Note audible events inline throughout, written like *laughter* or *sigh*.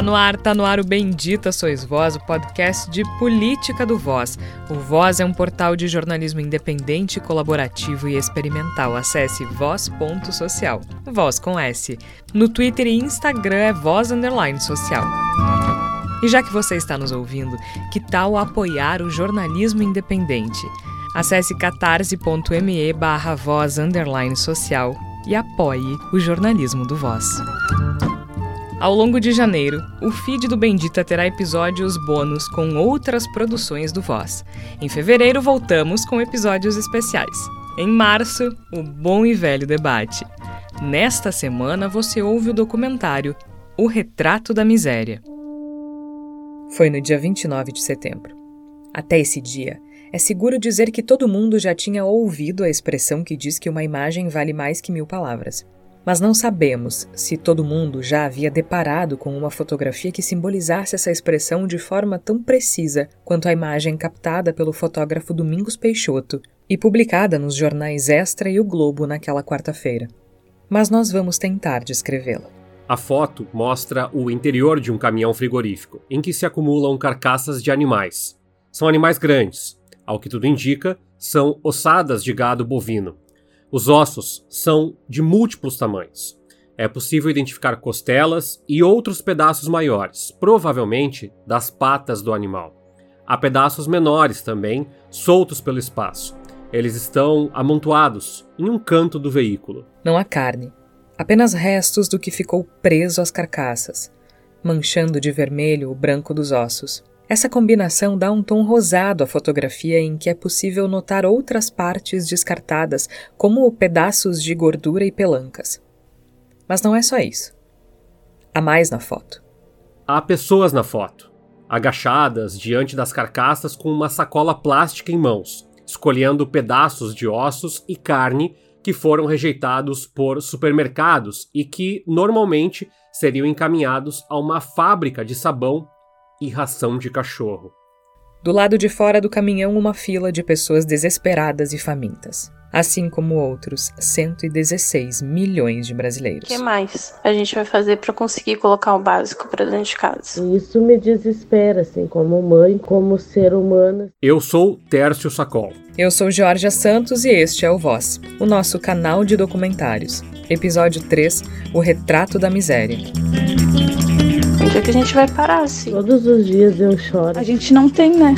Tá no ar, tá no ar o Bendita Sois Voz, o podcast de política do Voz. O Voz é um portal de jornalismo independente, colaborativo e experimental. Acesse voz.social. Voz com S. No Twitter e Instagram é voz underline social. E já que você está nos ouvindo, que tal apoiar o jornalismo independente? Acesse catarse.me barra voz underline social e apoie o jornalismo do Voz. Ao longo de janeiro, o feed do Bendita terá episódios bônus com outras produções do Voz. Em fevereiro, voltamos com episódios especiais. Em março, o bom e velho debate. Nesta semana, você ouve o documentário O Retrato da Miséria. Foi no dia 29 de setembro. Até esse dia, é seguro dizer que todo mundo já tinha ouvido a expressão que diz que uma imagem vale mais que mil palavras. Mas não sabemos se todo mundo já havia deparado com uma fotografia que simbolizasse essa expressão de forma tão precisa quanto a imagem captada pelo fotógrafo Domingos Peixoto e publicada nos jornais Extra e O Globo naquela quarta-feira. Mas nós vamos tentar descrevê-la. A foto mostra o interior de um caminhão frigorífico, em que se acumulam carcaças de animais. São animais grandes. Ao que tudo indica, são ossadas de gado bovino, os ossos são de múltiplos tamanhos. É possível identificar costelas e outros pedaços maiores, provavelmente das patas do animal. Há pedaços menores também, soltos pelo espaço. Eles estão amontoados em um canto do veículo. Não há carne, apenas restos do que ficou preso às carcaças, manchando de vermelho o branco dos ossos. Essa combinação dá um tom rosado à fotografia em que é possível notar outras partes descartadas, como pedaços de gordura e pelancas. Mas não é só isso. Há mais na foto. Há pessoas na foto, agachadas diante das carcaças com uma sacola plástica em mãos, escolhendo pedaços de ossos e carne que foram rejeitados por supermercados e que normalmente seriam encaminhados a uma fábrica de sabão e ração de cachorro. Do lado de fora do caminhão, uma fila de pessoas desesperadas e famintas. Assim como outros 116 milhões de brasileiros. O que mais a gente vai fazer para conseguir colocar o básico para dentro de casa? Isso me desespera, assim, como mãe, como ser humano. Eu sou Tércio Sacol. Eu sou Georgia Santos e este é o Voz, o nosso canal de documentários. Episódio 3 O Retrato da Miséria dia que a gente vai parar, assim. Todos os dias eu choro. A gente não tem, né?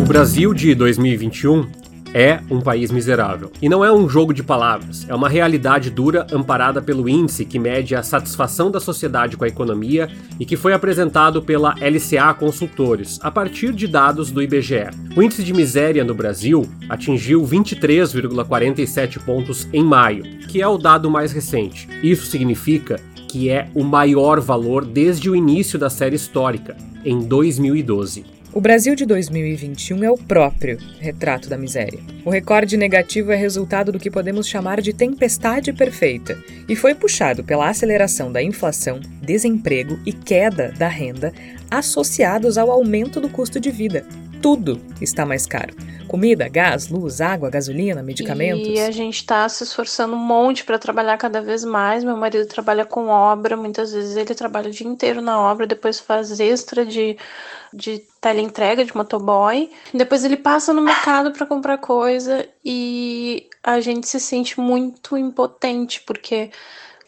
O Brasil de 2021 é um país miserável. E não é um jogo de palavras, é uma realidade dura amparada pelo índice que mede a satisfação da sociedade com a economia e que foi apresentado pela LCA Consultores, a partir de dados do IBGE. O índice de miséria no Brasil atingiu 23,47 pontos em maio, que é o dado mais recente. Isso significa que é o maior valor desde o início da série histórica, em 2012. O Brasil de 2021 é o próprio retrato da miséria. O recorde negativo é resultado do que podemos chamar de tempestade perfeita e foi puxado pela aceleração da inflação, desemprego e queda da renda associados ao aumento do custo de vida. Tudo está mais caro. Comida, gás, luz, água, gasolina, medicamentos. E a gente está se esforçando um monte para trabalhar cada vez mais. Meu marido trabalha com obra, muitas vezes ele trabalha o dia inteiro na obra, depois faz extra de, de teleentrega, de motoboy. Depois ele passa no mercado para comprar coisa e a gente se sente muito impotente, porque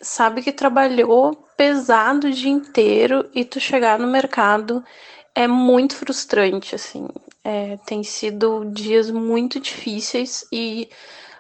sabe que trabalhou pesado o dia inteiro e tu chegar no mercado é muito frustrante, assim. É, tem sido dias muito difíceis e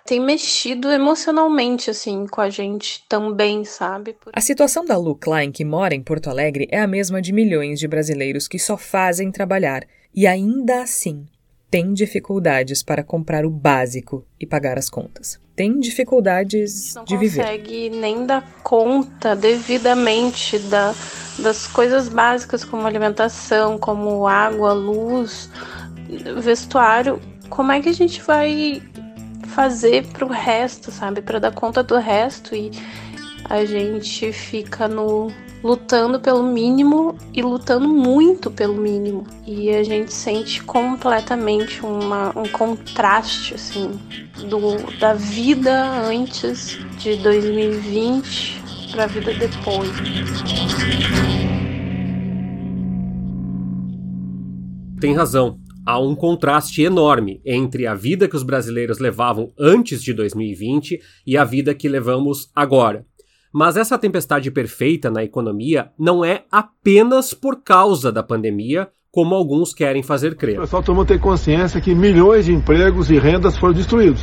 tem mexido emocionalmente, assim, com a gente também, sabe? Por... A situação da Lu Klein, que mora em Porto Alegre, é a mesma de milhões de brasileiros que só fazem trabalhar e ainda assim tem dificuldades para comprar o básico e pagar as contas. Tem dificuldades de viver. Não consegue nem dar conta devidamente da, das coisas básicas como alimentação, como água, luz, vestuário. Como é que a gente vai fazer para o resto, sabe? Para dar conta do resto e a gente fica no lutando pelo mínimo e lutando muito pelo mínimo. E a gente sente completamente uma, um contraste assim do, da vida antes de 2020 para a vida depois. Tem razão. Há um contraste enorme entre a vida que os brasileiros levavam antes de 2020 e a vida que levamos agora. Mas essa tempestade perfeita na economia não é apenas por causa da pandemia, como alguns querem fazer crer. O pessoal todo mundo tem consciência que milhões de empregos e rendas foram destruídos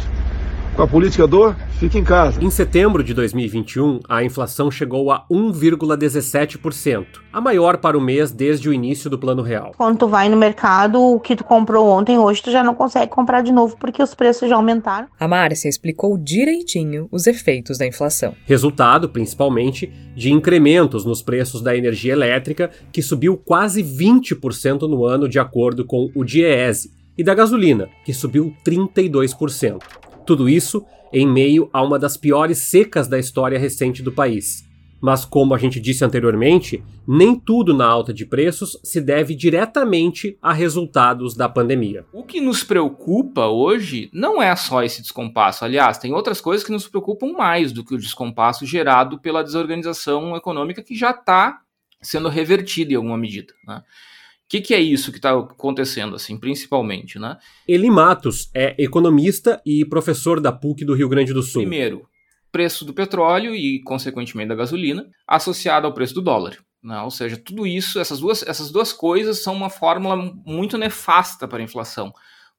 com a política do fica em casa. Em setembro de 2021, a inflação chegou a 1,17%, a maior para o mês desde o início do Plano Real. Quando tu vai no mercado, o que tu comprou ontem, hoje tu já não consegue comprar de novo porque os preços já aumentaram. A Márcia explicou direitinho os efeitos da inflação. Resultado, principalmente, de incrementos nos preços da energia elétrica, que subiu quase 20% no ano, de acordo com o DIEESE, e da gasolina, que subiu 32%. Tudo isso em meio a uma das piores secas da história recente do país. Mas, como a gente disse anteriormente, nem tudo na alta de preços se deve diretamente a resultados da pandemia. O que nos preocupa hoje não é só esse descompasso. Aliás, tem outras coisas que nos preocupam mais do que o descompasso gerado pela desorganização econômica que já está sendo revertida em alguma medida. Né? O que, que, é isso que está acontecendo, assim, principalmente, né? Eli Matos é economista e professor da PUC do Rio Grande do Sul. Primeiro, preço do petróleo e, consequentemente, da gasolina, associado ao preço do dólar. Né? Ou seja, tudo isso, essas duas, essas duas coisas são uma fórmula muito nefasta para a inflação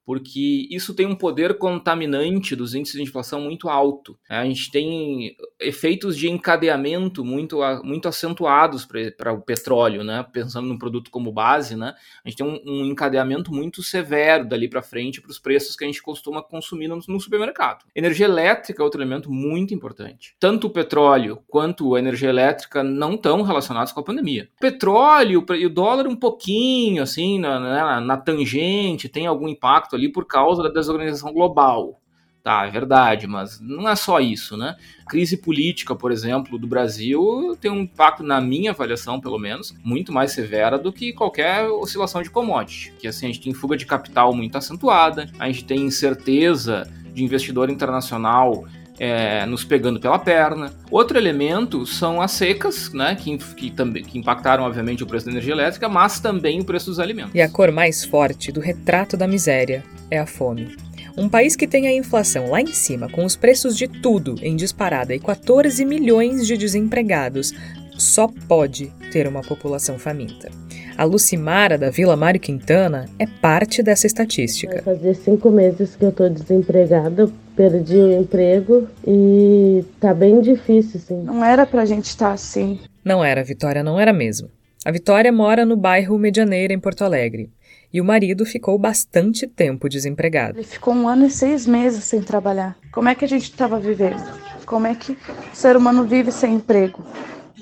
porque isso tem um poder contaminante dos índices de inflação muito alto. Né? A gente tem efeitos de encadeamento muito, muito acentuados para o petróleo, né? pensando num produto como base, né? a gente tem um, um encadeamento muito severo dali para frente para os preços que a gente costuma consumir no, no, supermercado. Energia elétrica é outro elemento muito importante. Tanto o petróleo quanto a energia elétrica não estão relacionados com a pandemia. O petróleo e o dólar um pouquinho, assim, na, na, na tangente, tem algum impacto ali por causa da desorganização global. Tá, é verdade, mas não é só isso, né? A crise política, por exemplo, do Brasil tem um impacto, na minha avaliação, pelo menos, muito mais severa do que qualquer oscilação de commodity. Que assim, a gente tem fuga de capital muito acentuada, a gente tem incerteza de investidor internacional é, nos pegando pela perna. Outro elemento são as secas, né, que, que, também, que impactaram, obviamente, o preço da energia elétrica, mas também o preço dos alimentos. E a cor mais forte do retrato da miséria é a fome. Um país que tem a inflação lá em cima, com os preços de tudo em disparada e 14 milhões de desempregados, só pode ter uma população faminta. A Lucimara, da Vila Mário Quintana, é parte dessa estatística. Vai fazer cinco meses que eu estou desempregada, perdi o emprego e tá bem difícil, sim. Não era pra gente estar tá assim. Não era, Vitória, não era mesmo. A Vitória mora no bairro Medianeira, em Porto Alegre. E o marido ficou bastante tempo desempregado. Ele ficou um ano e seis meses sem trabalhar. Como é que a gente estava vivendo? Como é que o ser humano vive sem emprego?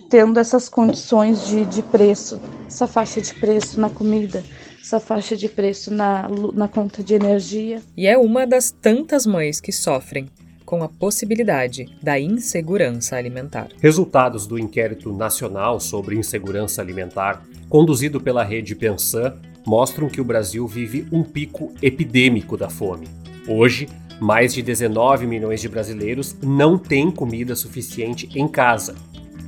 tendo essas condições de, de preço, essa faixa de preço na comida, essa faixa de preço na, na conta de energia. E é uma das tantas mães que sofrem com a possibilidade da insegurança alimentar. Resultados do inquérito nacional sobre insegurança alimentar, conduzido pela rede Pensan, mostram que o Brasil vive um pico epidêmico da fome. Hoje, mais de 19 milhões de brasileiros não têm comida suficiente em casa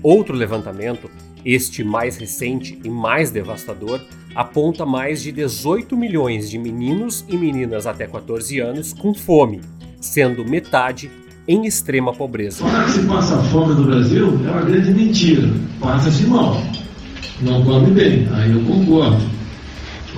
Outro levantamento, este mais recente e mais devastador, aponta mais de 18 milhões de meninos e meninas até 14 anos com fome, sendo metade em extrema pobreza. Falar que se passa fome no Brasil é uma grande mentira. Passa-se mal. Não come bem. Aí eu concordo.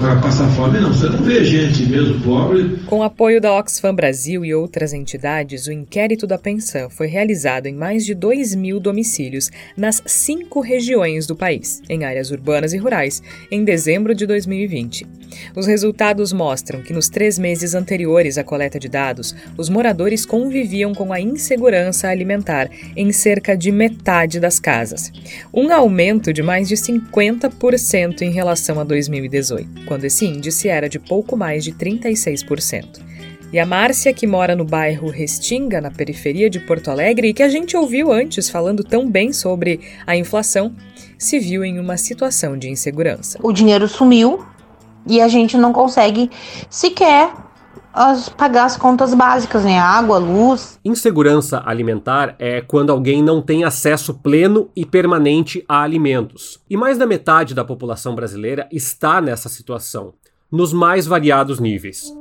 Agora, passar fome não, você não vê gente mesmo pobre. Com apoio da Oxfam Brasil e outras entidades, o inquérito da pensão foi realizado em mais de 2 mil domicílios nas cinco regiões do país, em áreas urbanas e rurais, em dezembro de 2020. Os resultados mostram que nos três meses anteriores à coleta de dados, os moradores conviviam com a insegurança alimentar em cerca de metade das casas, um aumento de mais de 50% em relação a 2018 quando esse índice era de pouco mais de 36%. E a Márcia, que mora no bairro Restinga, na periferia de Porto Alegre, e que a gente ouviu antes falando tão bem sobre a inflação, se viu em uma situação de insegurança. O dinheiro sumiu e a gente não consegue sequer as, pagar as contas básicas, né? Água, luz. Insegurança alimentar é quando alguém não tem acesso pleno e permanente a alimentos. E mais da metade da população brasileira está nessa situação. nos mais variados níveis.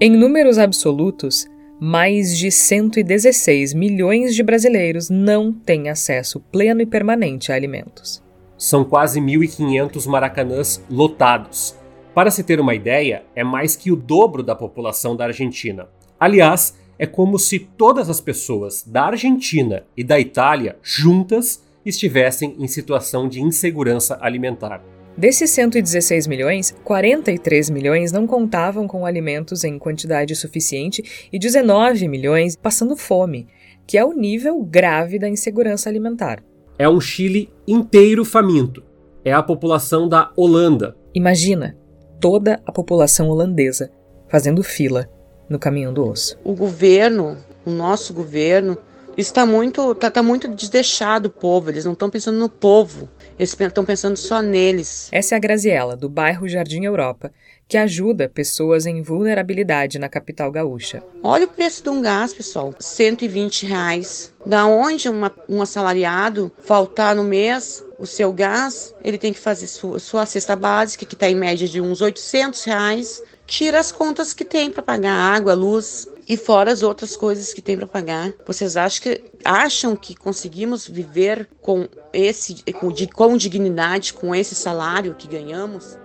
Em números absolutos, mais de 116 milhões de brasileiros não têm acesso pleno e permanente a alimentos. São quase 1.500 maracanãs lotados. Para se ter uma ideia, é mais que o dobro da população da Argentina. Aliás, é como se todas as pessoas da Argentina e da Itália juntas estivessem em situação de insegurança alimentar. Desses 116 milhões, 43 milhões não contavam com alimentos em quantidade suficiente e 19 milhões passando fome, que é o nível grave da insegurança alimentar. É um Chile inteiro faminto. É a população da Holanda. Imagina toda a população holandesa fazendo fila no caminhão do osso. O governo, o nosso governo, está muito, tá, tá muito desdeixado o povo. Eles não estão pensando no povo. Eles estão pensando só neles. Essa é a Graziella, do bairro Jardim Europa, que ajuda pessoas em vulnerabilidade na capital gaúcha. Olha o preço de um gás, pessoal. 120 reais. Da onde uma, um assalariado faltar no mês o seu gás, ele tem que fazer sua, sua cesta básica, que está em média de uns 800 reais. Tira as contas que tem para pagar água, luz, e fora as outras coisas que tem para pagar. Vocês acham que, acham que conseguimos viver com esse com, com dignidade com esse salário que ganhamos?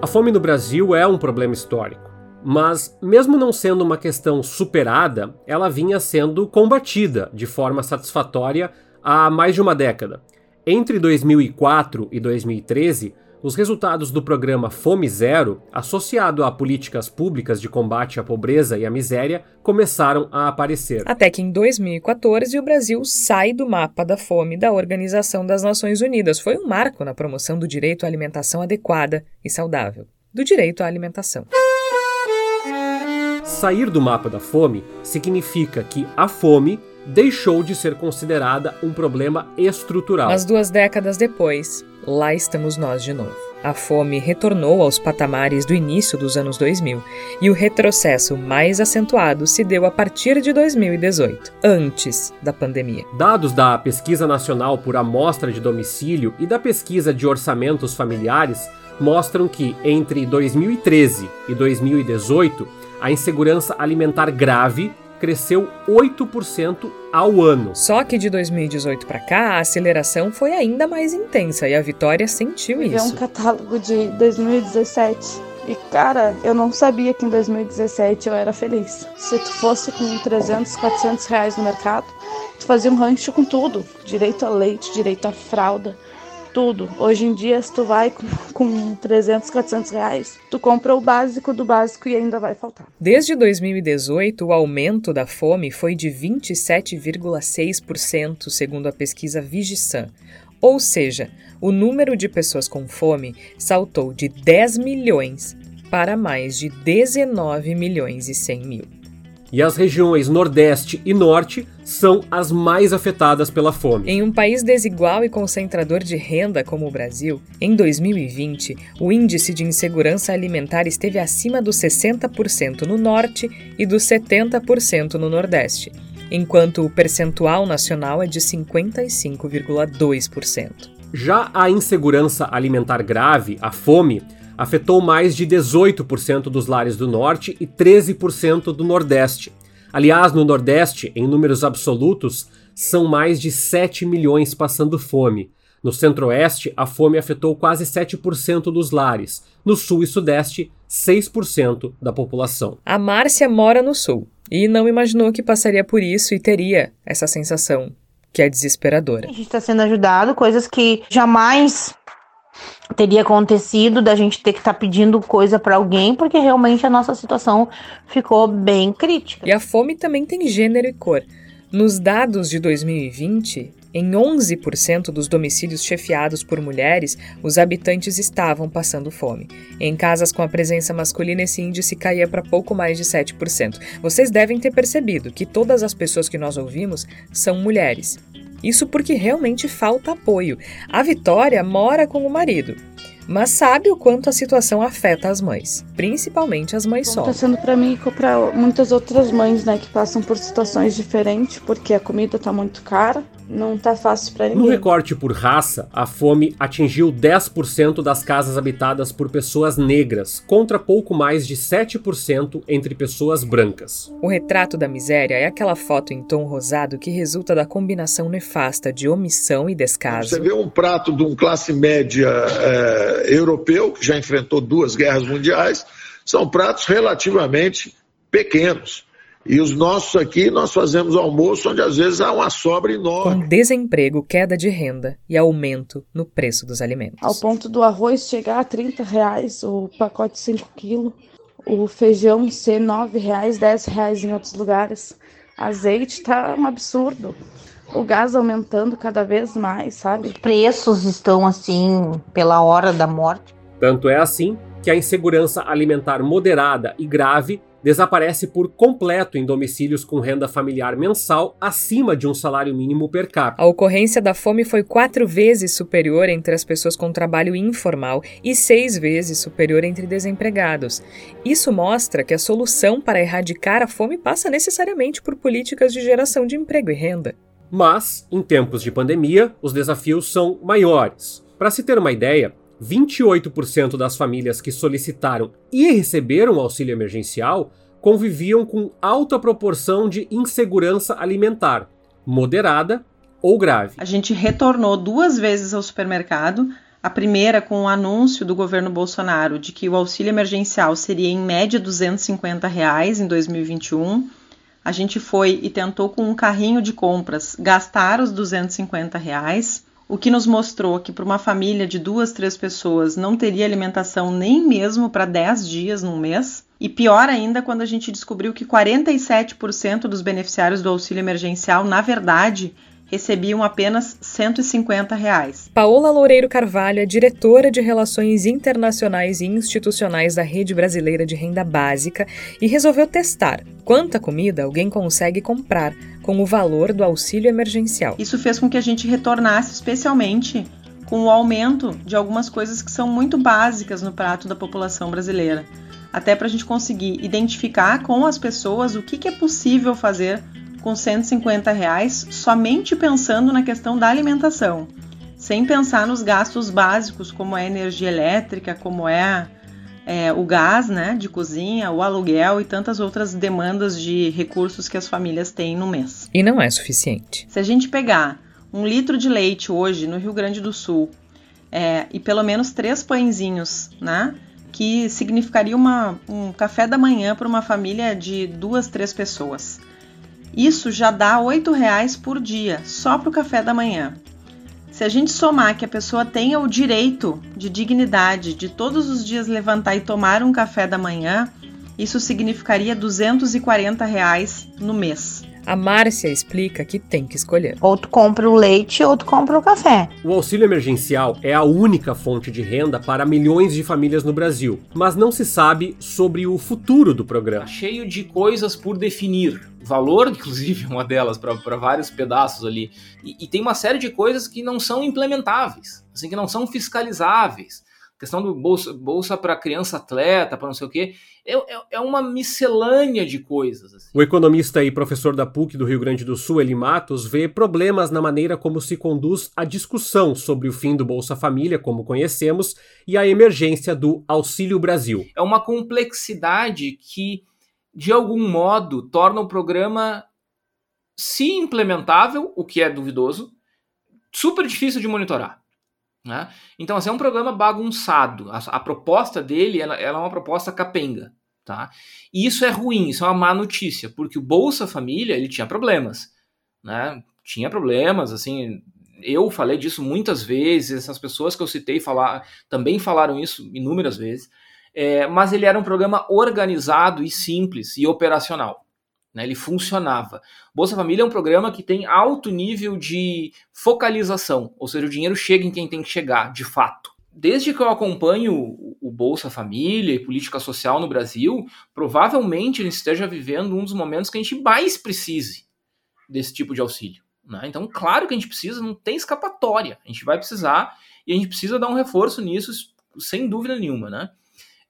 A fome no Brasil é um problema histórico, mas mesmo não sendo uma questão superada, ela vinha sendo combatida de forma satisfatória há mais de uma década. Entre 2004 e 2013, os resultados do programa Fome Zero, associado a políticas públicas de combate à pobreza e à miséria, começaram a aparecer. Até que em 2014 o Brasil sai do mapa da fome da Organização das Nações Unidas. Foi um marco na promoção do direito à alimentação adequada e saudável, do direito à alimentação. Sair do mapa da fome significa que a fome deixou de ser considerada um problema estrutural. Mas duas décadas depois, lá estamos nós de novo. A fome retornou aos patamares do início dos anos 2000 e o retrocesso mais acentuado se deu a partir de 2018, antes da pandemia. Dados da Pesquisa Nacional por Amostra de Domicílio e da Pesquisa de Orçamentos Familiares mostram que entre 2013 e 2018 a insegurança alimentar grave cresceu 8% ao ano. Só que de 2018 para cá, a aceleração foi ainda mais intensa e a Vitória sentiu isso. É um catálogo de 2017. E cara, eu não sabia que em 2017 eu era feliz. Se tu fosse com 300, 400 reais no mercado, tu fazia um rancho com tudo: direito a leite, direito a fralda, tudo. Hoje em dia, se tu vai com, com 300, 400 reais, tu compra o básico do básico e ainda vai faltar. Desde 2018, o aumento da fome foi de 27,6%, segundo a pesquisa Vigisan. Ou seja, o número de pessoas com fome saltou de 10 milhões para mais de 19 milhões e 100 mil e as regiões Nordeste e Norte são as mais afetadas pela fome. Em um país desigual e concentrador de renda como o Brasil, em 2020, o índice de insegurança alimentar esteve acima dos 60% no Norte e dos 70% no Nordeste, enquanto o percentual nacional é de 55,2%. Já a insegurança alimentar grave, a fome, afetou mais de 18% dos lares do Norte e 13% do Nordeste. Aliás, no Nordeste, em números absolutos, são mais de 7 milhões passando fome. No Centro-Oeste, a fome afetou quase 7% dos lares. No Sul e Sudeste, 6% da população. A Márcia mora no Sul e não imaginou que passaria por isso e teria essa sensação, que é desesperadora. A gente está sendo ajudado, coisas que jamais teria acontecido da gente ter que estar tá pedindo coisa para alguém, porque realmente a nossa situação ficou bem crítica. E a fome também tem gênero e cor. Nos dados de 2020, em 11% dos domicílios chefiados por mulheres, os habitantes estavam passando fome. Em casas com a presença masculina, esse índice caía para pouco mais de 7%. Vocês devem ter percebido que todas as pessoas que nós ouvimos são mulheres. Isso porque realmente falta apoio. A Vitória mora com o marido, mas sabe o quanto a situação afeta as mães, principalmente as mães Está solas. sendo para mim e para muitas outras mães, né, que passam por situações diferentes, porque a comida está muito cara. Não tá fácil para ninguém. No recorte por raça, a fome atingiu 10% das casas habitadas por pessoas negras, contra pouco mais de 7% entre pessoas brancas. O retrato da miséria é aquela foto em tom rosado que resulta da combinação nefasta de omissão e descaso. Você vê um prato de um classe média é, europeu, que já enfrentou duas guerras mundiais, são pratos relativamente pequenos. E os nossos aqui, nós fazemos almoço onde às vezes há uma sobra enorme. Com desemprego, queda de renda e aumento no preço dos alimentos. Ao ponto do arroz chegar a 30 reais, o pacote 5 quilos, o feijão ser 9 reais, 10 reais em outros lugares. Azeite tá um absurdo. O gás aumentando cada vez mais, sabe? Os preços estão assim pela hora da morte. Tanto é assim que a insegurança alimentar moderada e grave desaparece por completo em domicílios com renda familiar mensal acima de um salário mínimo per capita. A ocorrência da fome foi quatro vezes superior entre as pessoas com trabalho informal e seis vezes superior entre desempregados. Isso mostra que a solução para erradicar a fome passa necessariamente por políticas de geração de emprego e renda. Mas, em tempos de pandemia, os desafios são maiores. Para se ter uma ideia, 28% das famílias que solicitaram e receberam auxílio emergencial conviviam com alta proporção de insegurança alimentar, moderada ou grave. A gente retornou duas vezes ao supermercado. A primeira com o anúncio do governo Bolsonaro de que o auxílio emergencial seria em média 250 reais em 2021. A gente foi e tentou com um carrinho de compras gastar os 250 reais o que nos mostrou que para uma família de duas, três pessoas não teria alimentação nem mesmo para 10 dias num mês. E pior ainda quando a gente descobriu que 47% dos beneficiários do auxílio emergencial, na verdade, recebiam apenas 150 reais. Paola Loureiro Carvalho é diretora de Relações Internacionais e Institucionais da Rede Brasileira de Renda Básica e resolveu testar quanta comida alguém consegue comprar com o valor do auxílio emergencial. Isso fez com que a gente retornasse especialmente com o aumento de algumas coisas que são muito básicas no prato da população brasileira. Até para a gente conseguir identificar com as pessoas o que, que é possível fazer com 150 reais somente pensando na questão da alimentação, sem pensar nos gastos básicos como é a energia elétrica, como é, é o gás né, de cozinha, o aluguel e tantas outras demandas de recursos que as famílias têm no mês. E não é suficiente. Se a gente pegar um litro de leite hoje no Rio Grande do Sul é, e pelo menos três pãezinhos, né? Que significaria uma, um café da manhã para uma família de duas, três pessoas. Isso já dá R$ reais por dia, só para o café da manhã. Se a gente somar que a pessoa tenha o direito de dignidade de todos os dias levantar e tomar um café da manhã, isso significaria 240 reais no mês. A Márcia explica que tem que escolher. Ou tu compra o leite ou tu compra o café. O auxílio emergencial é a única fonte de renda para milhões de famílias no Brasil, mas não se sabe sobre o futuro do programa. Tá cheio de coisas por definir. Valor, *laughs* inclusive, uma delas, para vários pedaços ali. E, e tem uma série de coisas que não são implementáveis, assim, que não são fiscalizáveis questão do bolsa, bolsa para criança atleta, para não sei o quê, é, é, é uma miscelânea de coisas. Assim. O economista e professor da PUC do Rio Grande do Sul, Eli Matos, vê problemas na maneira como se conduz a discussão sobre o fim do Bolsa Família, como conhecemos, e a emergência do Auxílio Brasil. É uma complexidade que, de algum modo, torna o programa, se implementável, o que é duvidoso, super difícil de monitorar. Né? Então, assim, é um programa bagunçado. A, a proposta dele ela, ela, é uma proposta capenga. Tá? E isso é ruim, isso é uma má notícia, porque o Bolsa Família ele tinha problemas. Né? Tinha problemas, assim. Eu falei disso muitas vezes, essas pessoas que eu citei falar, também falaram isso inúmeras vezes. É, mas ele era um programa organizado e simples e operacional. Né, ele funcionava. Bolsa Família é um programa que tem alto nível de focalização, ou seja, o dinheiro chega em quem tem que chegar, de fato. Desde que eu acompanho o Bolsa Família e política social no Brasil, provavelmente ele esteja vivendo um dos momentos que a gente mais precise desse tipo de auxílio. Né? Então, claro que a gente precisa, não tem escapatória. A gente vai precisar e a gente precisa dar um reforço nisso, sem dúvida nenhuma. Né?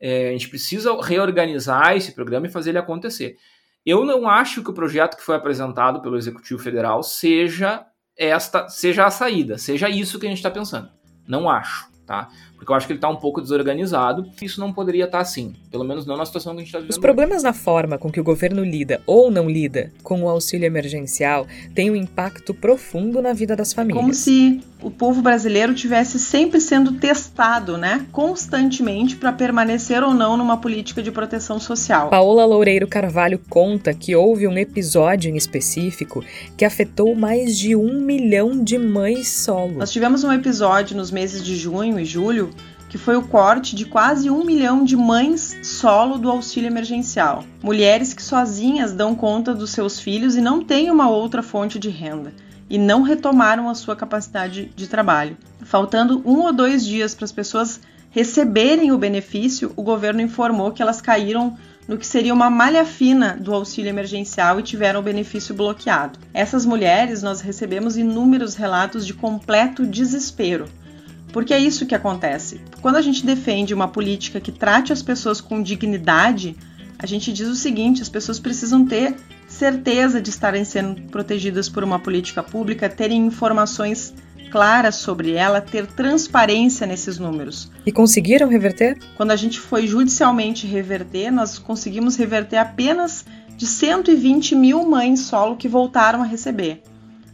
É, a gente precisa reorganizar esse programa e fazer ele acontecer. Eu não acho que o projeto que foi apresentado pelo Executivo Federal seja esta seja a saída, seja isso que a gente está pensando. Não acho, tá? Porque eu acho que ele está um pouco desorganizado. Isso não poderia estar tá assim, pelo menos não na situação que a gente está vivendo. Os problemas na forma com que o governo lida ou não lida com o auxílio emergencial têm um impacto profundo na vida das famílias. Como se o povo brasileiro tivesse sempre sendo testado, né, constantemente para permanecer ou não numa política de proteção social. Paola Loureiro Carvalho conta que houve um episódio em específico que afetou mais de um milhão de mães solo. Nós tivemos um episódio nos meses de junho e julho que foi o corte de quase um milhão de mães solo do auxílio emergencial. Mulheres que sozinhas dão conta dos seus filhos e não têm uma outra fonte de renda e não retomaram a sua capacidade de trabalho. Faltando um ou dois dias para as pessoas receberem o benefício, o governo informou que elas caíram no que seria uma malha fina do auxílio emergencial e tiveram o benefício bloqueado. Essas mulheres, nós recebemos inúmeros relatos de completo desespero. Porque é isso que acontece. Quando a gente defende uma política que trate as pessoas com dignidade, a gente diz o seguinte: as pessoas precisam ter certeza de estarem sendo protegidas por uma política pública, terem informações claras sobre ela, ter transparência nesses números. E conseguiram reverter? Quando a gente foi judicialmente reverter, nós conseguimos reverter apenas de 120 mil mães solo que voltaram a receber.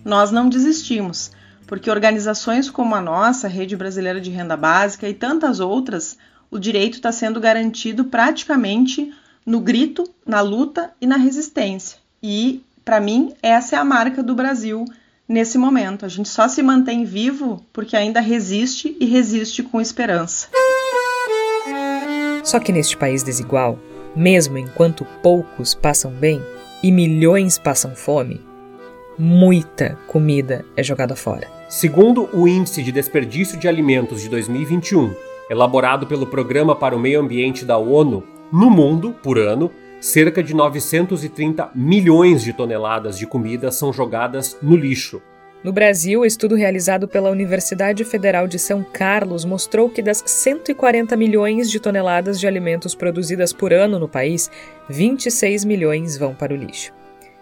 Nós não desistimos, porque organizações como a nossa, Rede Brasileira de Renda Básica e tantas outras, o direito está sendo garantido praticamente no grito, na luta e na resistência. E, para mim, essa é a marca do Brasil nesse momento. A gente só se mantém vivo porque ainda resiste e resiste com esperança. Só que neste país desigual, mesmo enquanto poucos passam bem e milhões passam fome, muita comida é jogada fora. Segundo o Índice de Desperdício de Alimentos de 2021, elaborado pelo Programa para o Meio Ambiente da ONU, no mundo, por ano, cerca de 930 milhões de toneladas de comida são jogadas no lixo. No Brasil, estudo realizado pela Universidade Federal de São Carlos mostrou que das 140 milhões de toneladas de alimentos produzidas por ano no país, 26 milhões vão para o lixo.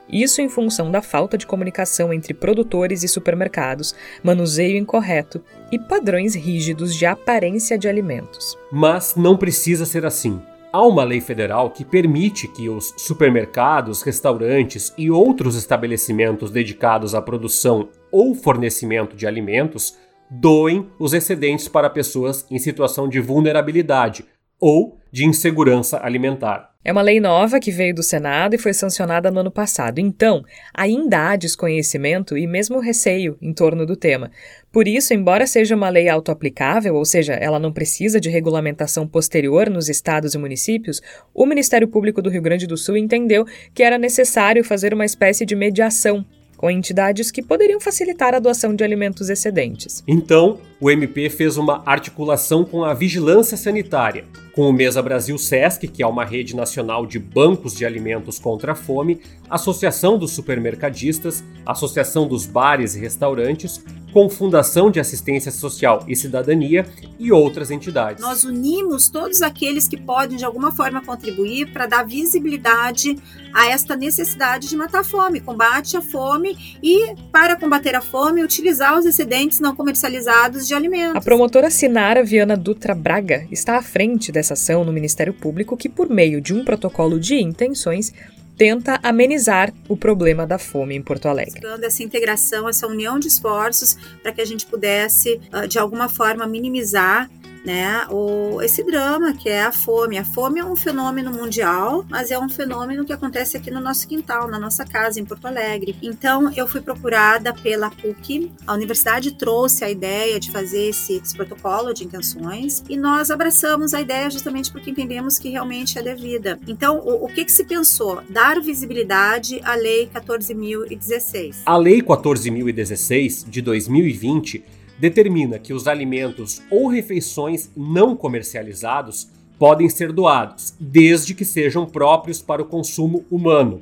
Isso em função da falta de comunicação entre produtores e supermercados, manuseio incorreto e padrões rígidos de aparência de alimentos. Mas não precisa ser assim. Há uma lei federal que permite que os supermercados, restaurantes e outros estabelecimentos dedicados à produção ou fornecimento de alimentos doem os excedentes para pessoas em situação de vulnerabilidade ou de insegurança alimentar. É uma lei nova que veio do Senado e foi sancionada no ano passado. Então, ainda há desconhecimento e mesmo receio em torno do tema. Por isso, embora seja uma lei autoaplicável, ou seja, ela não precisa de regulamentação posterior nos estados e municípios, o Ministério Público do Rio Grande do Sul entendeu que era necessário fazer uma espécie de mediação com entidades que poderiam facilitar a doação de alimentos excedentes. Então, o MP fez uma articulação com a Vigilância Sanitária, com o Mesa Brasil Sesc, que é uma rede nacional de bancos de alimentos contra a fome, Associação dos Supermercadistas, Associação dos Bares e Restaurantes, com Fundação de Assistência Social e Cidadania e outras entidades. Nós unimos todos aqueles que podem de alguma forma contribuir para dar visibilidade a esta necessidade de matar a fome, combate à fome e, para combater a fome, utilizar os excedentes não comercializados de alimentos. A promotora Sinara Viana Dutra Braga está à frente dessa ação no Ministério Público que, por meio de um protocolo de intenções, tenta amenizar o problema da fome em Porto Alegre. Buscando essa integração, essa união de esforços para que a gente pudesse, ah, de alguma forma, minimizar né, o, esse drama que é a fome. A fome é um fenômeno mundial, mas é um fenômeno que acontece aqui no nosso quintal, na nossa casa, em Porto Alegre. Então, eu fui procurada pela PUC, a universidade trouxe a ideia de fazer esse, esse protocolo de intenções e nós abraçamos a ideia justamente porque entendemos que realmente é devida. Então, o, o que, que se pensou? Dar visibilidade à Lei 14.016. A Lei 14.016 de 2020 determina que os alimentos ou refeições não comercializados podem ser doados, desde que sejam próprios para o consumo humano.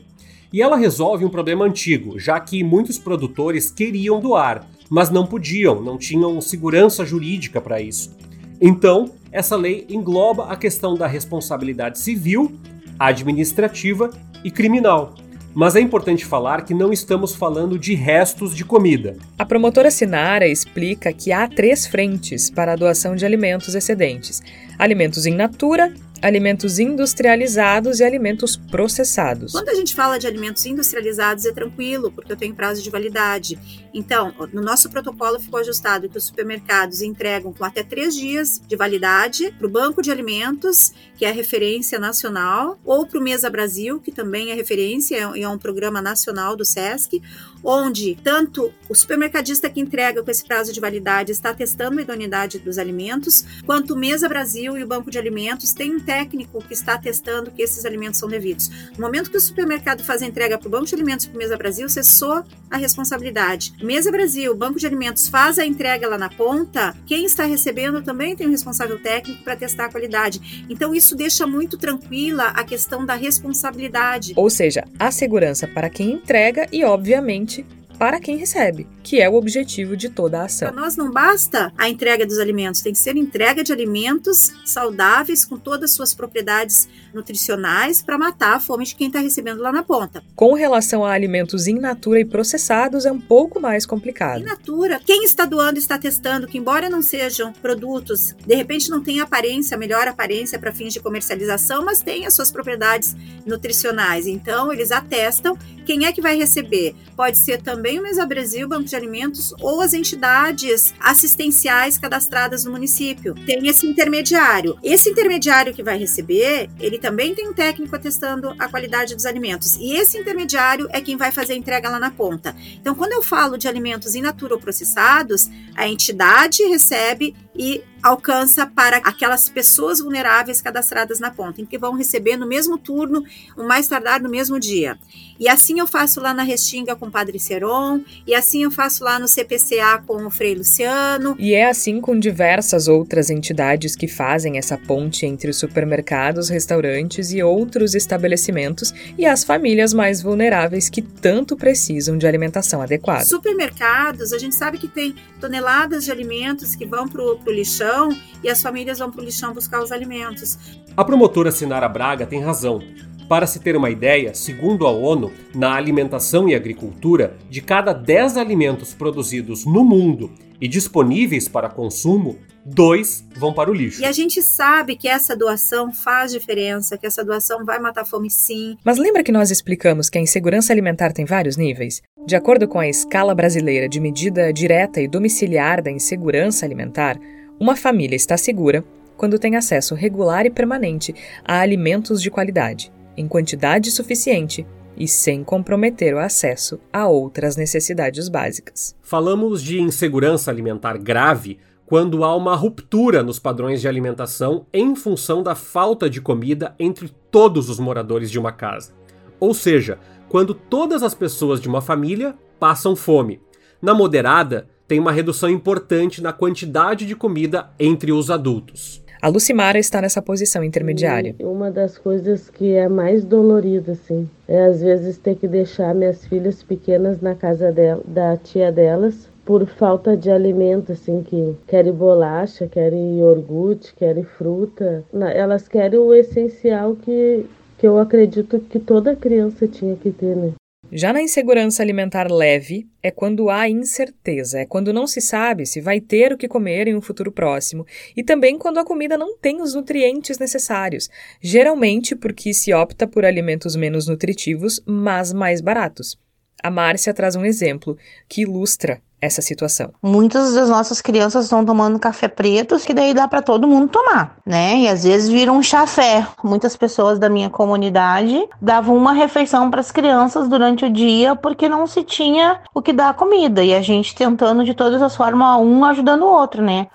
E ela resolve um problema antigo, já que muitos produtores queriam doar, mas não podiam, não tinham segurança jurídica para isso. Então, essa lei engloba a questão da responsabilidade civil, administrativa e criminal. Mas é importante falar que não estamos falando de restos de comida. A promotora Sinara explica que há três frentes para a doação de alimentos excedentes: alimentos in natura, alimentos industrializados e alimentos processados. Quando a gente fala de alimentos industrializados é tranquilo, porque eu tenho prazo de validade. Então, no nosso protocolo ficou ajustado que os supermercados entregam com até três dias de validade para o Banco de Alimentos, que é a referência nacional, ou para o Mesa Brasil, que também é referência e é um programa nacional do SESC, onde tanto o supermercadista que entrega com esse prazo de validade está testando a idoneidade dos alimentos, quanto o Mesa Brasil e o Banco de Alimentos têm um técnico que está testando que esses alimentos são devidos. No momento que o supermercado faz a entrega para o Banco de Alimentos e para o Mesa Brasil, cessou a responsabilidade. Mesa Brasil, Banco de Alimentos faz a entrega lá na ponta, quem está recebendo também tem um responsável técnico para testar a qualidade. Então isso deixa muito tranquila a questão da responsabilidade. Ou seja, a segurança para quem entrega e, obviamente, para quem recebe, que é o objetivo de toda a ação. Para nós não basta a entrega dos alimentos, tem que ser entrega de alimentos saudáveis com todas as suas propriedades nutricionais para matar a fome de quem está recebendo lá na ponta. Com relação a alimentos in natura e processados é um pouco mais complicado. In natura, quem está doando está testando que embora não sejam produtos, de repente não tem aparência, melhor aparência para fins de comercialização, mas tem as suas propriedades nutricionais. Então eles atestam quem é que vai receber. Pode ser também o Mesa Brasil, Banco de Alimentos ou as entidades assistenciais cadastradas no município. Tem esse intermediário. Esse intermediário que vai receber, ele também tem um técnico atestando a qualidade dos alimentos. E esse intermediário é quem vai fazer a entrega lá na ponta. Então, quando eu falo de alimentos in natura ou processados, a entidade recebe e alcança para aquelas pessoas vulneráveis cadastradas na ponta, em que vão receber no mesmo turno, o mais tardar no mesmo dia. E assim eu faço lá na Restinga com o Padre Seron, e assim eu faço lá no CPCA com o Frei Luciano. E é assim com diversas outras entidades que fazem essa ponte entre os supermercados, restaurantes e outros estabelecimentos e as famílias mais vulneráveis que tanto precisam de alimentação adequada. Supermercados, a gente sabe que tem toneladas de alimentos que vão para o lixão e as famílias vão para o lixão buscar os alimentos. A promotora Sinara Braga tem razão. Para se ter uma ideia, segundo a ONU, na alimentação e agricultura, de cada 10 alimentos produzidos no mundo e disponíveis para consumo, dois vão para o lixo. E a gente sabe que essa doação faz diferença, que essa doação vai matar fome sim. Mas lembra que nós explicamos que a insegurança alimentar tem vários níveis? De acordo com a escala brasileira de medida direta e domiciliar da insegurança alimentar, uma família está segura quando tem acesso regular e permanente a alimentos de qualidade, em quantidade suficiente e sem comprometer o acesso a outras necessidades básicas. Falamos de insegurança alimentar grave quando há uma ruptura nos padrões de alimentação em função da falta de comida entre todos os moradores de uma casa. Ou seja, quando todas as pessoas de uma família passam fome. Na moderada, tem uma redução importante na quantidade de comida entre os adultos. A Lucimara está nessa posição intermediária. E uma das coisas que é mais dolorida, assim, é às vezes ter que deixar minhas filhas pequenas na casa dela, da tia delas por falta de alimento, assim, que querem bolacha, querem iogurte, querem fruta. Elas querem o essencial que, que eu acredito que toda criança tinha que ter, né? Já na insegurança alimentar leve, é quando há incerteza, é quando não se sabe se vai ter o que comer em um futuro próximo, e também quando a comida não tem os nutrientes necessários, geralmente porque se opta por alimentos menos nutritivos, mas mais baratos. A Márcia traz um exemplo que ilustra essa situação. Muitas das nossas crianças estão tomando café preto, que daí dá para todo mundo tomar, né? E às vezes vira um chafé. Muitas pessoas da minha comunidade davam uma refeição para as crianças durante o dia porque não se tinha o que dar comida e a gente tentando de todas as formas um ajudando o outro, né?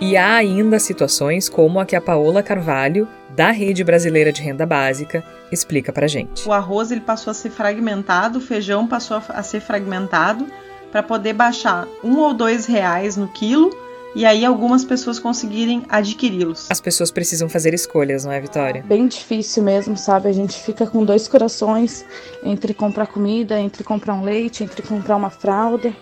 E há ainda situações como a que a Paola Carvalho, da Rede Brasileira de Renda Básica, explica pra gente. O arroz ele passou a ser fragmentado, o feijão passou a ser fragmentado para poder baixar um ou dois reais no quilo e aí algumas pessoas conseguirem adquiri-los. As pessoas precisam fazer escolhas, não é, Vitória? Bem difícil mesmo, sabe? A gente fica com dois corações entre comprar comida, entre comprar um leite, entre comprar uma fralda.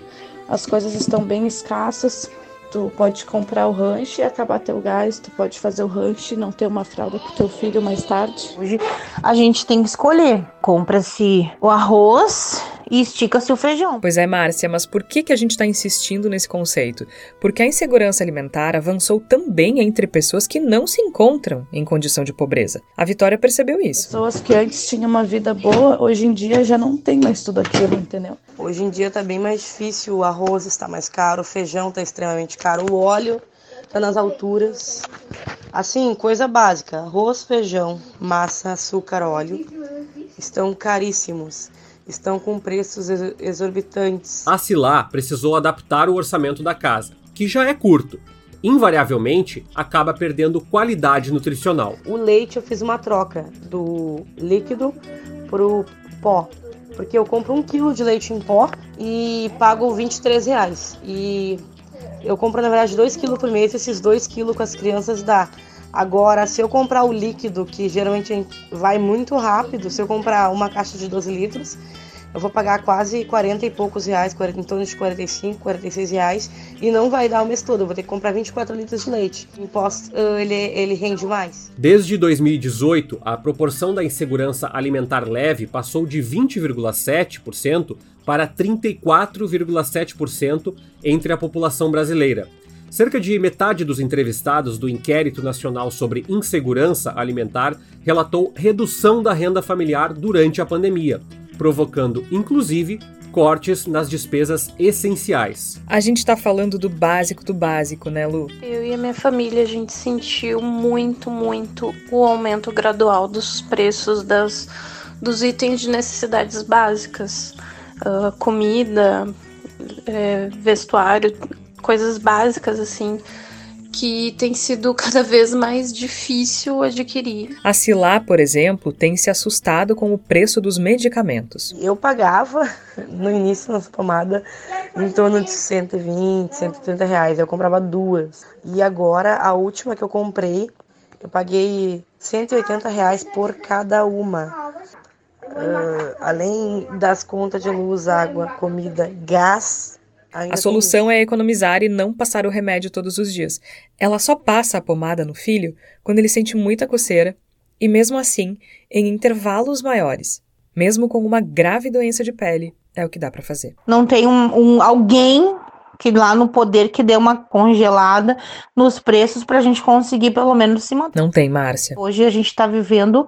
As coisas estão bem escassas Tu pode comprar o rancho e acabar teu gás, tu pode fazer o rancho e não ter uma fralda pro teu filho mais tarde. Hoje a gente tem que escolher. Compra-se o arroz e estica-se o feijão. Pois é, Márcia, mas por que, que a gente está insistindo nesse conceito? Porque a insegurança alimentar avançou também entre pessoas que não se encontram em condição de pobreza. A Vitória percebeu isso. Pessoas que antes tinham uma vida boa, hoje em dia já não tem mais tudo aquilo, entendeu? Hoje em dia tá bem mais difícil, o arroz está mais caro, o feijão está extremamente caro, o óleo está nas alturas. Assim, coisa básica: arroz, feijão, massa, açúcar, óleo estão caríssimos estão com preços exorbitantes. A Silá precisou adaptar o orçamento da casa, que já é curto. Invariavelmente, acaba perdendo qualidade nutricional. O leite eu fiz uma troca do líquido pro pó, porque eu compro um quilo de leite em pó e pago 23 reais. E eu compro na verdade 2 quilos por mês, esses 2 quilos com as crianças dá Agora, se eu comprar o líquido, que geralmente vai muito rápido, se eu comprar uma caixa de 12 litros, eu vou pagar quase 40 e poucos reais, 40, em torno de 45, 46 reais, e não vai dar o mês todo, eu vou ter que comprar 24 litros de leite. O imposto, ele, ele rende mais. Desde 2018, a proporção da insegurança alimentar leve passou de 20,7% para 34,7% entre a população brasileira. Cerca de metade dos entrevistados do Inquérito Nacional sobre Insegurança Alimentar relatou redução da renda familiar durante a pandemia, provocando, inclusive, cortes nas despesas essenciais. A gente está falando do básico do básico, né, Lu? Eu e a minha família, a gente sentiu muito, muito o aumento gradual dos preços das, dos itens de necessidades básicas. Uh, comida, é, vestuário, coisas básicas assim que tem sido *laughs* cada vez mais difícil adquirir. A Silá, por exemplo, tem se assustado com o preço dos medicamentos. Eu pagava *laughs* no início na pomada em torno de 120, 130 reais. Eu comprava duas. E agora a última que eu comprei, eu paguei 180 reais por cada uma. Uh, além das contas de luz, água, comida, gás, Ainda a solução é economizar e não passar o remédio todos os dias. Ela só passa a pomada no filho quando ele sente muita coceira e, mesmo assim, em intervalos maiores. Mesmo com uma grave doença de pele, é o que dá para fazer. Não tem um, um, alguém que lá no poder que dê uma congelada nos preços para a gente conseguir pelo menos se manter. Não tem, Márcia. Hoje a gente está vivendo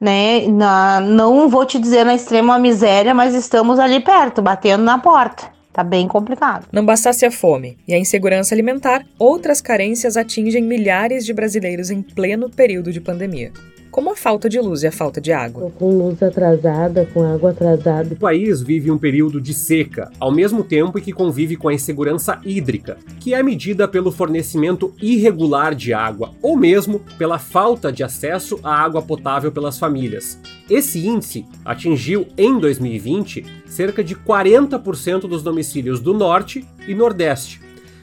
né? Na, não vou te dizer na extrema miséria, mas estamos ali perto, batendo na porta. Tá bem complicado. Não bastasse a fome e a insegurança alimentar, outras carências atingem milhares de brasileiros em pleno período de pandemia como a falta de luz e a falta de água. Com luz atrasada, com água atrasada. O país vive um período de seca, ao mesmo tempo que convive com a insegurança hídrica, que é medida pelo fornecimento irregular de água, ou mesmo pela falta de acesso à água potável pelas famílias. Esse índice atingiu, em 2020, cerca de 40% dos domicílios do Norte e Nordeste.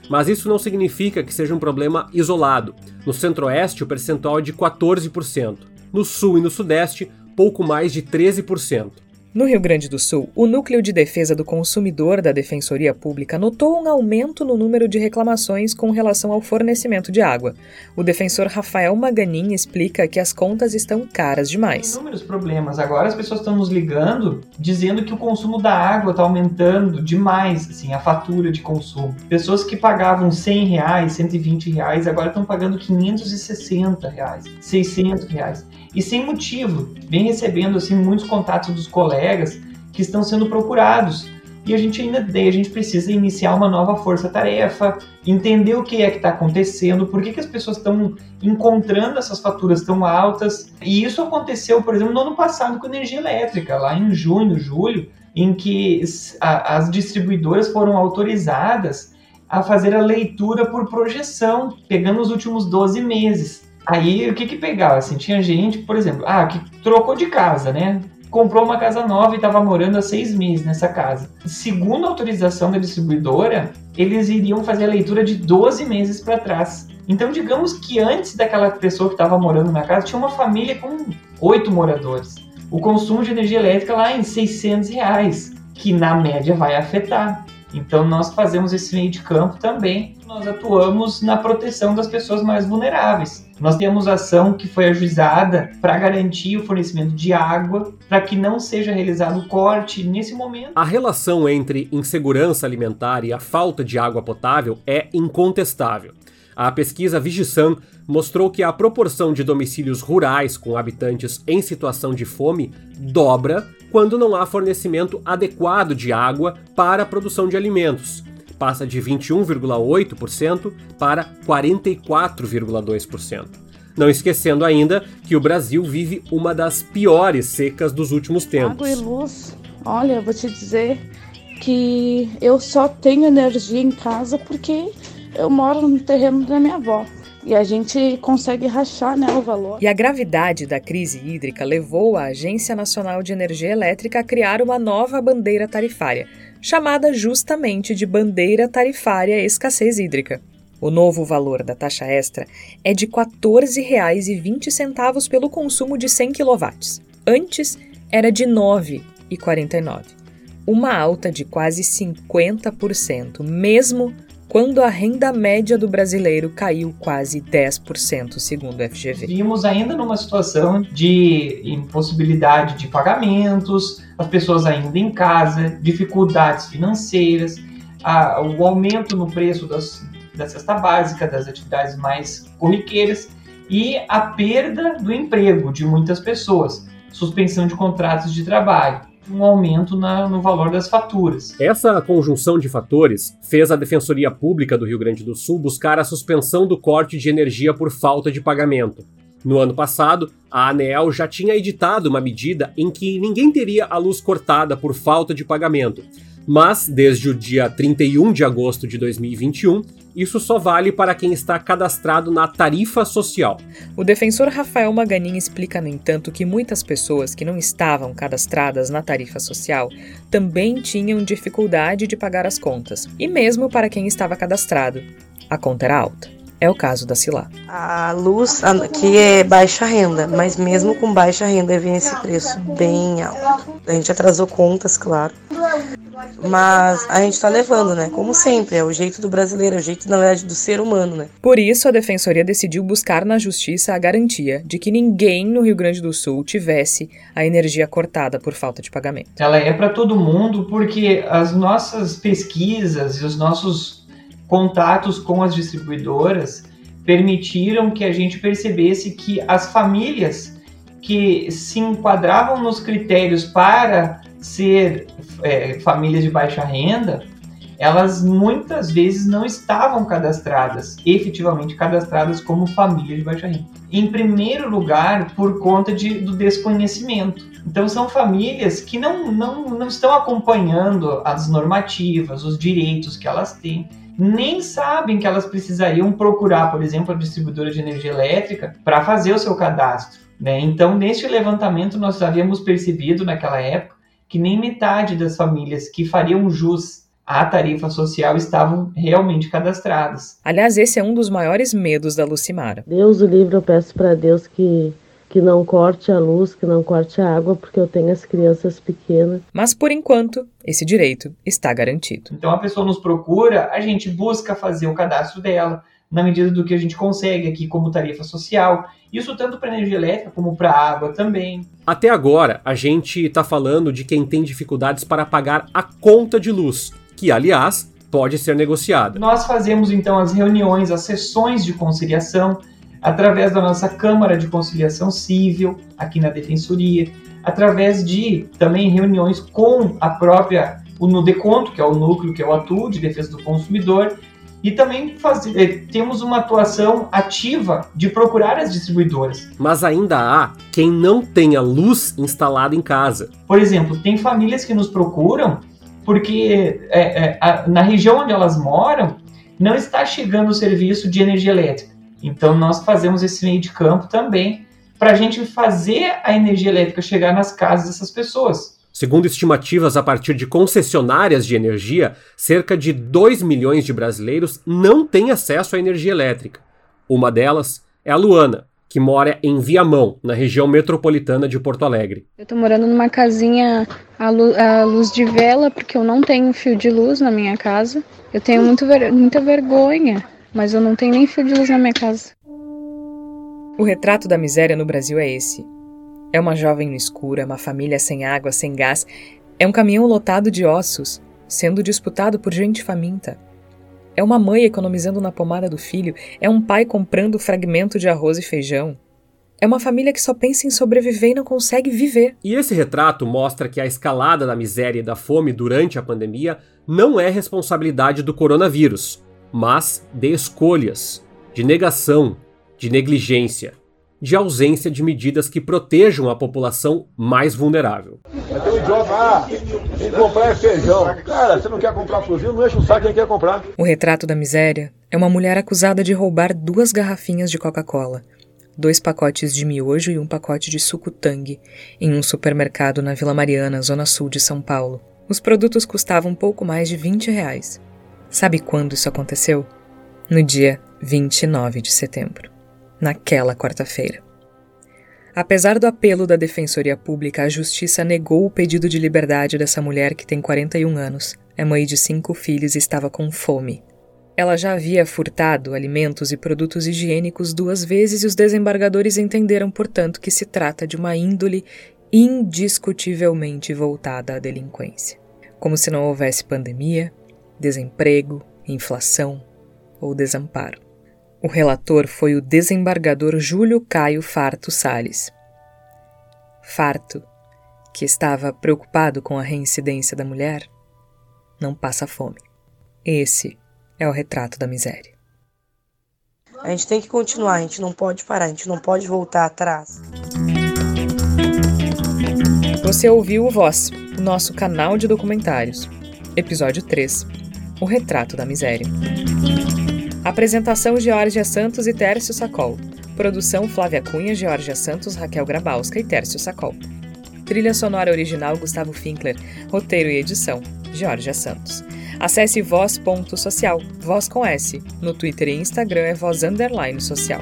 Mas isso não significa que seja um problema isolado. No Centro-Oeste, o percentual é de 14% no sul e no sudeste, pouco mais de 13%. No Rio Grande do Sul, o Núcleo de Defesa do Consumidor da Defensoria Pública notou um aumento no número de reclamações com relação ao fornecimento de água. O defensor Rafael Maganin explica que as contas estão caras demais. Tem inúmeros problemas. Agora as pessoas estão nos ligando dizendo que o consumo da água está aumentando demais, assim, a fatura de consumo. Pessoas que pagavam 100 reais, 120 reais, agora estão pagando 560 reais, 600 reais e sem motivo. Vem recebendo assim muitos contatos dos colegas que estão sendo procurados. E a gente ainda a gente precisa iniciar uma nova força-tarefa, entender o que é que está acontecendo, por que, que as pessoas estão encontrando essas faturas tão altas. E isso aconteceu, por exemplo, no ano passado com energia elétrica, lá em junho, julho, em que as distribuidoras foram autorizadas a fazer a leitura por projeção, pegando os últimos 12 meses. Aí o que que pegava? Assim, tinha gente, por exemplo, ah, que trocou de casa, né? Comprou uma casa nova e estava morando há seis meses nessa casa. Segundo a autorização da distribuidora, eles iriam fazer a leitura de 12 meses para trás. Então, digamos que antes daquela pessoa que estava morando na casa, tinha uma família com oito moradores. O consumo de energia elétrica lá em 600 reais, que na média vai afetar. Então nós fazemos esse meio de campo também. Nós atuamos na proteção das pessoas mais vulneráveis. Nós temos ação que foi ajuizada para garantir o fornecimento de água, para que não seja realizado corte nesse momento. A relação entre insegurança alimentar e a falta de água potável é incontestável. A pesquisa Vigisan mostrou que a proporção de domicílios rurais com habitantes em situação de fome dobra quando não há fornecimento adequado de água para a produção de alimentos. Passa de 21,8% para 44,2%. Não esquecendo ainda que o Brasil vive uma das piores secas dos últimos tempos. Água e luz, olha, eu vou te dizer que eu só tenho energia em casa porque eu moro no terreno da minha avó e a gente consegue rachar né, o valor. E a gravidade da crise hídrica levou a Agência Nacional de Energia Elétrica a criar uma nova bandeira tarifária, chamada justamente de Bandeira Tarifária Escassez Hídrica. O novo valor da taxa extra é de R$ 14,20 pelo consumo de 100 kW. Antes era de R$ 9,49. Uma alta de quase 50%, mesmo quando a renda média do brasileiro caiu quase 10%, segundo o FGV. Vimos ainda numa situação de impossibilidade de pagamentos, as pessoas ainda em casa, dificuldades financeiras, a, o aumento no preço das, da cesta básica, das atividades mais corriqueiras e a perda do emprego de muitas pessoas, suspensão de contratos de trabalho um aumento na, no valor das faturas. Essa conjunção de fatores fez a Defensoria Pública do Rio Grande do Sul buscar a suspensão do corte de energia por falta de pagamento. No ano passado, a ANEEL já tinha editado uma medida em que ninguém teria a luz cortada por falta de pagamento. Mas, desde o dia 31 de agosto de 2021, isso só vale para quem está cadastrado na tarifa social. O defensor Rafael Maganin explica, no entanto, que muitas pessoas que não estavam cadastradas na tarifa social também tinham dificuldade de pagar as contas, e mesmo para quem estava cadastrado, a conta era alta. É o caso da Silá. A luz aqui é baixa renda, mas mesmo com baixa renda vem esse preço bem alto. A gente atrasou contas, claro. Mas a gente está levando, né? Como sempre, é o jeito do brasileiro, é o jeito, na verdade, do ser humano, né? Por isso, a Defensoria decidiu buscar na Justiça a garantia de que ninguém no Rio Grande do Sul tivesse a energia cortada por falta de pagamento. Ela é para todo mundo porque as nossas pesquisas e os nossos contatos com as distribuidoras permitiram que a gente percebesse que as famílias que se enquadravam nos critérios para ser é, famílias de baixa renda, elas muitas vezes não estavam cadastradas, efetivamente cadastradas como família de baixa renda. Em primeiro lugar, por conta de, do desconhecimento. Então, são famílias que não, não, não estão acompanhando as normativas, os direitos que elas têm nem sabem que elas precisariam procurar, por exemplo, a distribuidora de energia elétrica para fazer o seu cadastro. Né? Então, neste levantamento, nós havíamos percebido naquela época que nem metade das famílias que fariam jus à tarifa social estavam realmente cadastradas. Aliás, esse é um dos maiores medos da Lucimara. Deus o livre, eu peço para Deus que que não corte a luz, que não corte a água, porque eu tenho as crianças pequenas. Mas por enquanto, esse direito está garantido. Então a pessoa nos procura, a gente busca fazer o cadastro dela na medida do que a gente consegue aqui como tarifa social. Isso tanto para energia elétrica como para água também. Até agora, a gente está falando de quem tem dificuldades para pagar a conta de luz, que aliás pode ser negociada. Nós fazemos então as reuniões, as sessões de conciliação através da nossa Câmara de Conciliação Civil, aqui na Defensoria, através de também reuniões com a própria, o NUDECONTO, que é o núcleo que é o atuo de defesa do consumidor, e também faz, eh, temos uma atuação ativa de procurar as distribuidoras. Mas ainda há quem não tenha luz instalada em casa. Por exemplo, tem famílias que nos procuram porque é, é, a, na região onde elas moram não está chegando o serviço de energia elétrica. Então nós fazemos esse meio de campo também para a gente fazer a energia elétrica chegar nas casas dessas pessoas. Segundo estimativas a partir de concessionárias de energia, cerca de 2 milhões de brasileiros não têm acesso à energia elétrica. Uma delas é a Luana, que mora em Viamão, na região metropolitana de Porto Alegre. Eu tô morando numa casinha à luz, à luz de vela, porque eu não tenho fio de luz na minha casa. Eu tenho muito ver muita vergonha, mas eu não tenho nem fio de luz na minha casa. O retrato da miséria no Brasil é esse. É uma jovem no escuro, é uma família sem água, sem gás, é um caminhão lotado de ossos, sendo disputado por gente faminta. É uma mãe economizando na pomada do filho, é um pai comprando fragmento de arroz e feijão. É uma família que só pensa em sobreviver e não consegue viver. E esse retrato mostra que a escalada da miséria e da fome durante a pandemia não é responsabilidade do coronavírus, mas de escolhas, de negação, de negligência, de ausência de medidas que protejam a população mais vulnerável. Vai ter um idiota, ah, tem que comprar feijão. Cara, você não quer comprar fuzil, não enche o saco quem quer comprar. O retrato da miséria é uma mulher acusada de roubar duas garrafinhas de Coca-Cola, dois pacotes de miojo e um pacote de suco Tang em um supermercado na Vila Mariana, zona sul de São Paulo. Os produtos custavam pouco mais de 20 reais. Sabe quando isso aconteceu? No dia 29 de setembro naquela quarta-feira. Apesar do apelo da Defensoria Pública, a Justiça negou o pedido de liberdade dessa mulher que tem 41 anos, é mãe de cinco filhos e estava com fome. Ela já havia furtado alimentos e produtos higiênicos duas vezes e os desembargadores entenderam, portanto, que se trata de uma índole indiscutivelmente voltada à delinquência. Como se não houvesse pandemia, desemprego, inflação ou desamparo. O relator foi o desembargador Júlio Caio Farto Sales. Farto, que estava preocupado com a reincidência da mulher, não passa fome. Esse é o retrato da miséria. A gente tem que continuar, a gente não pode parar, a gente não pode voltar atrás. Você ouviu o Voz, o nosso canal de documentários. Episódio 3 O Retrato da Miséria. Apresentação Georgia Santos e Tércio Sacol. Produção Flávia Cunha, Georgia Santos, Raquel Grabowska e Tércio Sacol. Trilha sonora original Gustavo Finkler. Roteiro e edição Georgia Santos. Acesse voz.social, voz com S. No Twitter e Instagram é voz underline social.